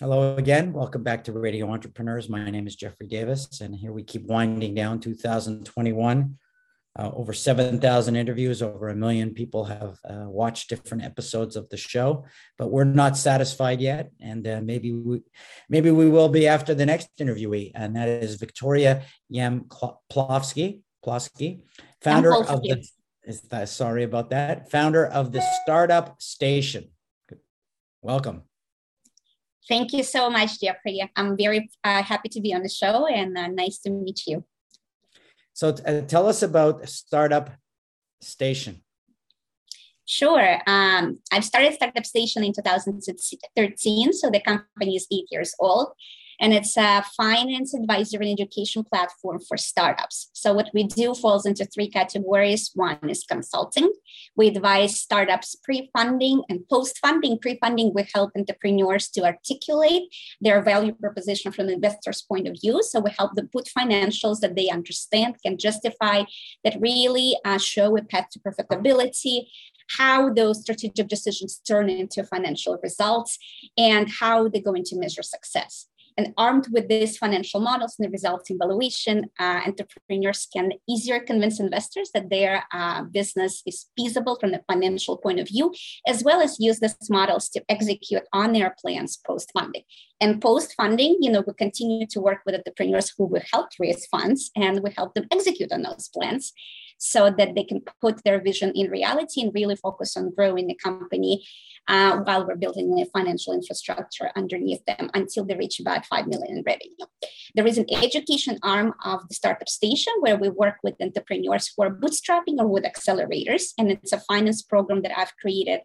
Hello again. Welcome back to Radio Entrepreneurs. My name is Jeffrey Davis, and here we keep winding down 2021. Uh, over 7,000 interviews, over a million people have uh, watched different episodes of the show, but we're not satisfied yet. And uh, maybe we, maybe we will be after the next interviewee, and that is Victoria Yam Plofsky, Plofsky founder of the. That, sorry about that. Founder of the Startup Station. Welcome. Thank you so much, Jeffrey. I'm very uh, happy to be on the show and uh, nice to meet you. So, uh, tell us about Startup Station. Sure. Um, I've started Startup Station in 2013, so the company is eight years old and it's a finance advisory and education platform for startups. So what we do falls into three categories. One is consulting. We advise startups pre-funding and post-funding. Pre-funding, we help entrepreneurs to articulate their value proposition from the investor's point of view. So we help them put financials that they understand, can justify, that really uh, show a path to profitability, how those strategic decisions turn into financial results and how they're going to measure success. And armed with these financial models and the resulting valuation, uh, entrepreneurs can easier convince investors that their uh, business is feasible from the financial point of view, as well as use these models to execute on their plans post funding. And post funding, you know, we continue to work with entrepreneurs who will help raise funds and we help them execute on those plans so that they can put their vision in reality and really focus on growing the company uh, while we're building the financial infrastructure underneath them until they reach about 5 million in revenue. There is an education arm of the Startup Station where we work with entrepreneurs who are bootstrapping or with accelerators. And it's a finance program that I've created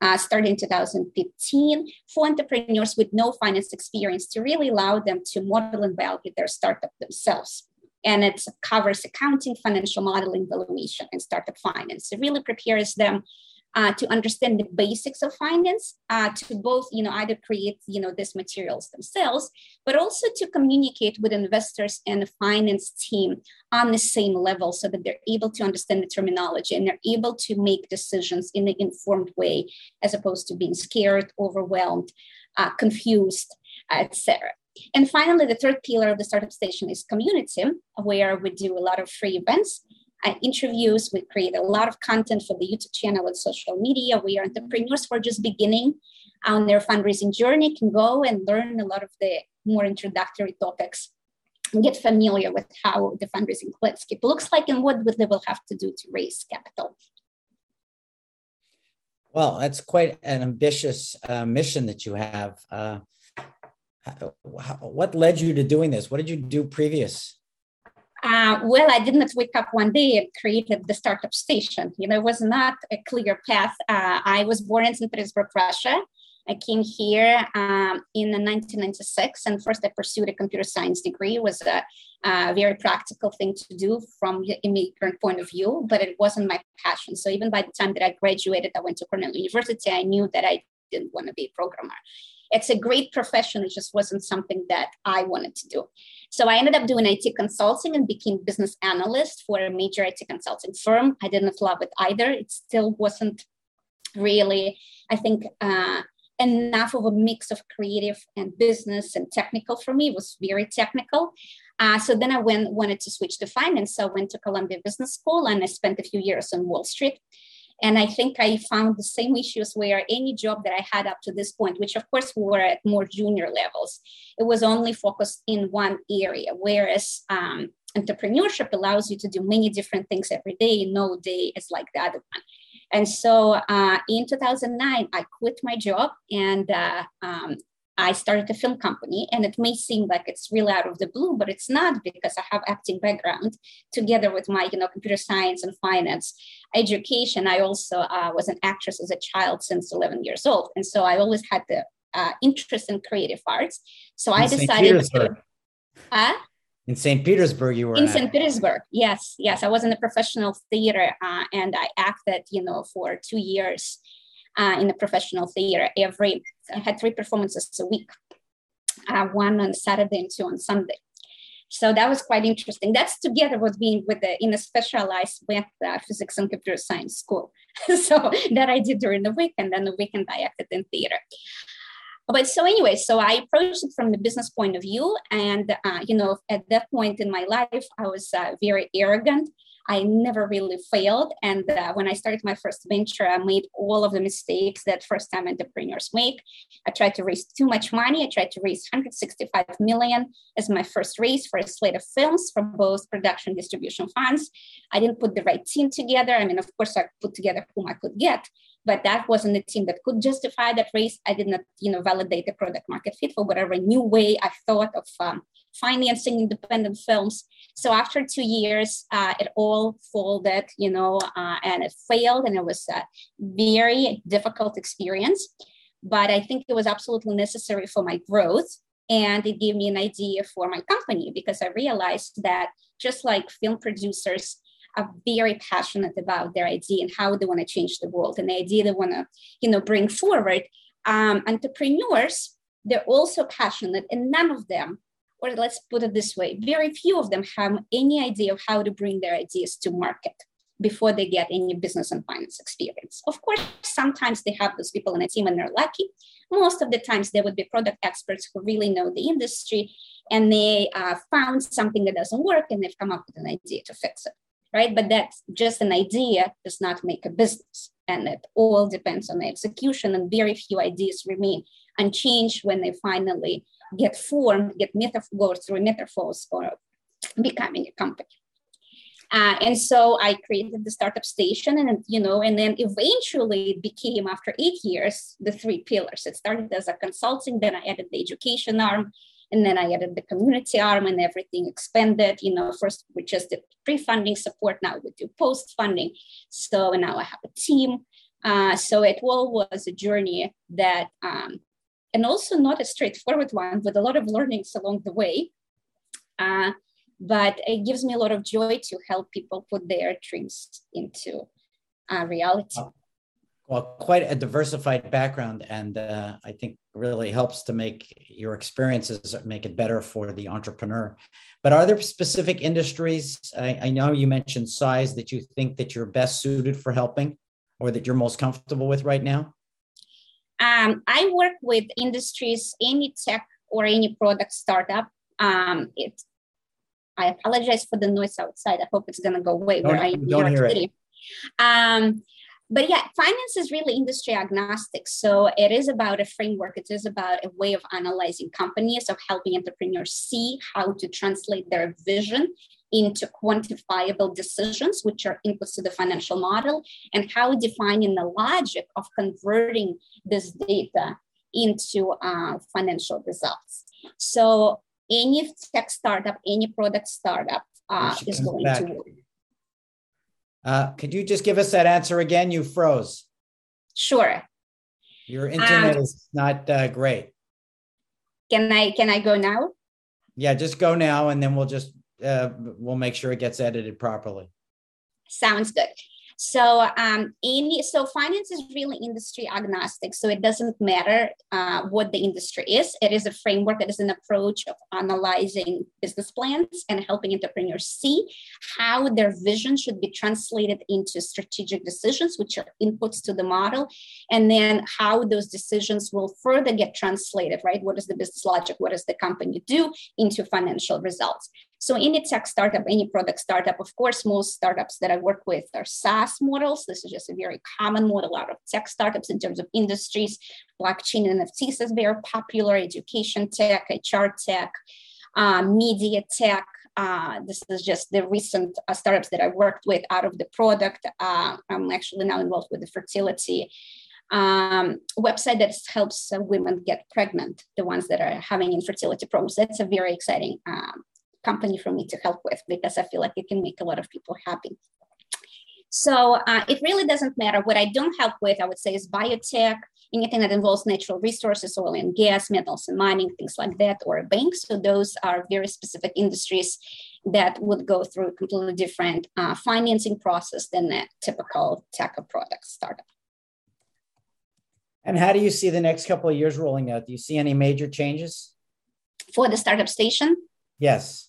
uh, starting in 2015 for entrepreneurs with no finance experience to really allow them to model and validate their startup themselves and it covers accounting, financial modeling, valuation, and startup finance. It really prepares them uh, to understand the basics of finance, uh, to both, you know, either create, you know, these materials themselves, but also to communicate with investors and the finance team on the same level so that they're able to understand the terminology and they're able to make decisions in an informed way, as opposed to being scared, overwhelmed, uh, confused, etc. And finally, the third pillar of the startup station is community, where we do a lot of free events uh, interviews. We create a lot of content for the YouTube channel and social media. We are entrepreneurs who are just beginning on their fundraising journey can go and learn a lot of the more introductory topics and get familiar with how the fundraising landscape looks like and what they will have to do to raise capital. Well, that's quite an ambitious uh, mission that you have. Uh, what led you to doing this? What did you do previous? Uh, well, I didn't wake up one day and created the startup station. You know, it was not a clear path. Uh, I was born in St. Petersburg, Russia. I came here um, in 1996, and first I pursued a computer science degree. It was a, a very practical thing to do from the immigrant point of view, but it wasn't my passion. So even by the time that I graduated, I went to Cornell University. I knew that I didn't want to be a programmer. It's a great profession. It just wasn't something that I wanted to do. So I ended up doing IT consulting and became business analyst for a major IT consulting firm. I didn't love it either. It still wasn't really, I think, uh, enough of a mix of creative and business and technical for me. It was very technical. Uh, so then I went, wanted to switch to finance. So I went to Columbia Business School and I spent a few years on Wall Street. And I think I found the same issues where any job that I had up to this point, which of course were at more junior levels, it was only focused in one area. Whereas um, entrepreneurship allows you to do many different things every day. No day is like the other one. And so uh, in 2009, I quit my job and uh, um, I started a film company, and it may seem like it's really out of the blue, but it's not because I have acting background together with my, you know, computer science and finance education. I also uh, was an actress as a child since 11 years old, and so I always had the uh, interest in creative arts. So in I decided to. Uh, in St. Petersburg, you were in St. Petersburg. Yes, yes, I was in the professional theater, uh, and I acted, you know, for two years uh, in the professional theater. Every I had three performances a week, uh, one on Saturday and two on Sunday. So that was quite interesting. That's together with being with the in a specialized with uh, physics and computer science school. so that I did during the week, and then the weekend I acted in theater. but so anyway, so I approached it from the business point of view, and uh, you know, at that point in my life, I was uh, very arrogant. I never really failed, and uh, when I started my first venture, I made all of the mistakes that first-time entrepreneurs make. I tried to raise too much money. I tried to raise 165 million as my first raise for a slate of films from both production distribution funds. I didn't put the right team together. I mean, of course, I put together whom I could get, but that wasn't the team that could justify that raise. I did not, you know, validate the product market fit for whatever new way I thought of um, financing independent films. So after two years, uh, it all folded, you know, uh, and it failed, and it was a very difficult experience. But I think it was absolutely necessary for my growth. And it gave me an idea for my company because I realized that just like film producers are very passionate about their idea and how they want to change the world and the idea they want to you know bring forward um, entrepreneurs they're also passionate and none of them or let's put it this way very few of them have any idea of how to bring their ideas to market before they get any business and finance experience. Of course, sometimes they have those people in a team and they're lucky. Most of the times, they would be product experts who really know the industry and they uh, found something that doesn't work and they've come up with an idea to fix it right? But that's just an idea does not make a business. And it all depends on the execution, and very few ideas remain unchanged when they finally get formed, get metaphor, go through metaphors or becoming a company. Uh, and so I created the startup station, and you know, and then eventually it became after eight years the three pillars. It started as a consulting, then I added the education arm, and then I added the community arm and everything expanded. You know, first we just did pre-funding support, now we do post-funding. So now I have a team. Uh, so it all was a journey that, um, and also not a straightforward one, with a lot of learnings along the way. Uh, but it gives me a lot of joy to help people put their dreams into uh, reality well, quite a diversified background, and uh, I think really helps to make your experiences make it better for the entrepreneur. But are there specific industries? I, I know you mentioned size that you think that you're best suited for helping, or that you're most comfortable with right now. Um, I work with industries, any tech or any product startup. Um, it, I apologize for the noise outside. I hope it's going to go away. Don't, where I don't hear it. Um, but yeah, finance is really industry agnostic. So it is about a framework. It is about a way of analyzing companies, of helping entrepreneurs see how to translate their vision into quantifiable decisions, which are inputs to the financial model, and how defining the logic of converting this data into uh, financial results. So any tech startup, any product startup uh, is going back. to uh, could you just give us that answer again? You froze. Sure. Your internet um, is not uh, great. Can I can I go now? Yeah, just go now, and then we'll just uh, we'll make sure it gets edited properly. Sounds good. So um, any so finance is really industry agnostic. So it doesn't matter uh, what the industry is. It is a framework. It is an approach of analyzing business plans and helping entrepreneurs see how their vision should be translated into strategic decisions, which are inputs to the model, and then how those decisions will further get translated. Right? What is the business logic? What does the company do into financial results? So any tech startup, any product startup, of course, most startups that I work with are SaaS models. This is just a very common model out of tech startups in terms of industries. Blockchain and NFTs is very popular, education tech, HR tech, uh, media tech. Uh, this is just the recent uh, startups that I worked with out of the product. Uh, I'm actually now involved with the fertility um, website that helps uh, women get pregnant, the ones that are having infertility problems. That's a very exciting um, company for me to help with because I feel like it can make a lot of people happy. So uh, it really doesn't matter. What I don't help with, I would say, is biotech, anything that involves natural resources, oil and gas, metals and mining, things like that, or a bank. So those are very specific industries that would go through a completely different uh, financing process than a typical tech or product startup. And how do you see the next couple of years rolling out? Do you see any major changes? For the startup station? Yes.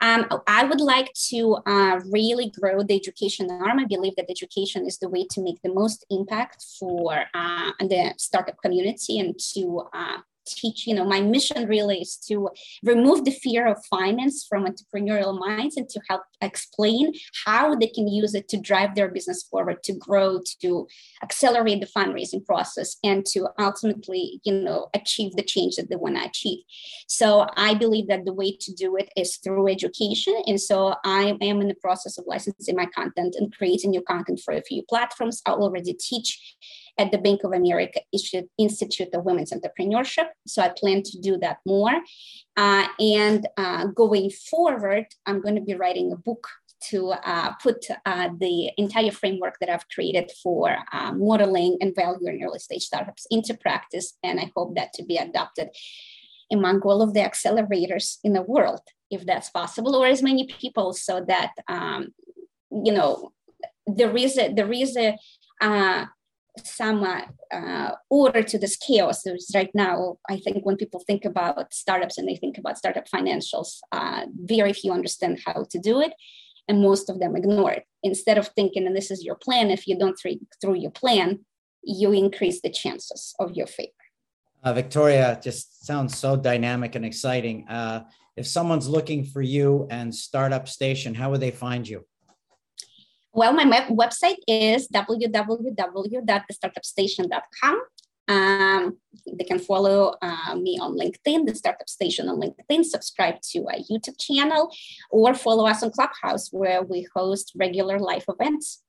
Um, I would like to uh, really grow the education arm. I believe that education is the way to make the most impact for uh, the startup community and to uh, teach you know my mission really is to remove the fear of finance from entrepreneurial minds and to help explain how they can use it to drive their business forward to grow to accelerate the fundraising process and to ultimately you know achieve the change that they want to achieve. So i believe that the way to do it is through education and so i am in the process of licensing my content and creating new content for a few platforms. I already teach at the Bank of America Institute of Women's Entrepreneurship. So I plan to do that more. Uh, and uh, going forward, I'm going to be writing a book to uh, put uh, the entire framework that I've created for uh, modeling and valuing early stage startups into practice. And I hope that to be adopted among all of the accelerators in the world, if that's possible, or as many people, so that um, you know there is a there is a uh, some uh, order to this chaos. So right now, I think when people think about startups and they think about startup financials, uh, very few understand how to do it, and most of them ignore it. Instead of thinking, and this is your plan, if you don't think through your plan, you increase the chances of your failure. Uh, Victoria just sounds so dynamic and exciting. Uh, if someone's looking for you and Startup Station, how would they find you? Well, my website is www.thestartupstation.com. Um, they can follow uh, me on LinkedIn, the Startup Station on LinkedIn, subscribe to a YouTube channel, or follow us on Clubhouse, where we host regular live events.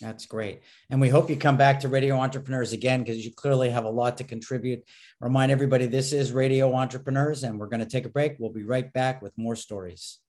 That's great. And we hope you come back to Radio Entrepreneurs again because you clearly have a lot to contribute. Remind everybody this is Radio Entrepreneurs, and we're going to take a break. We'll be right back with more stories.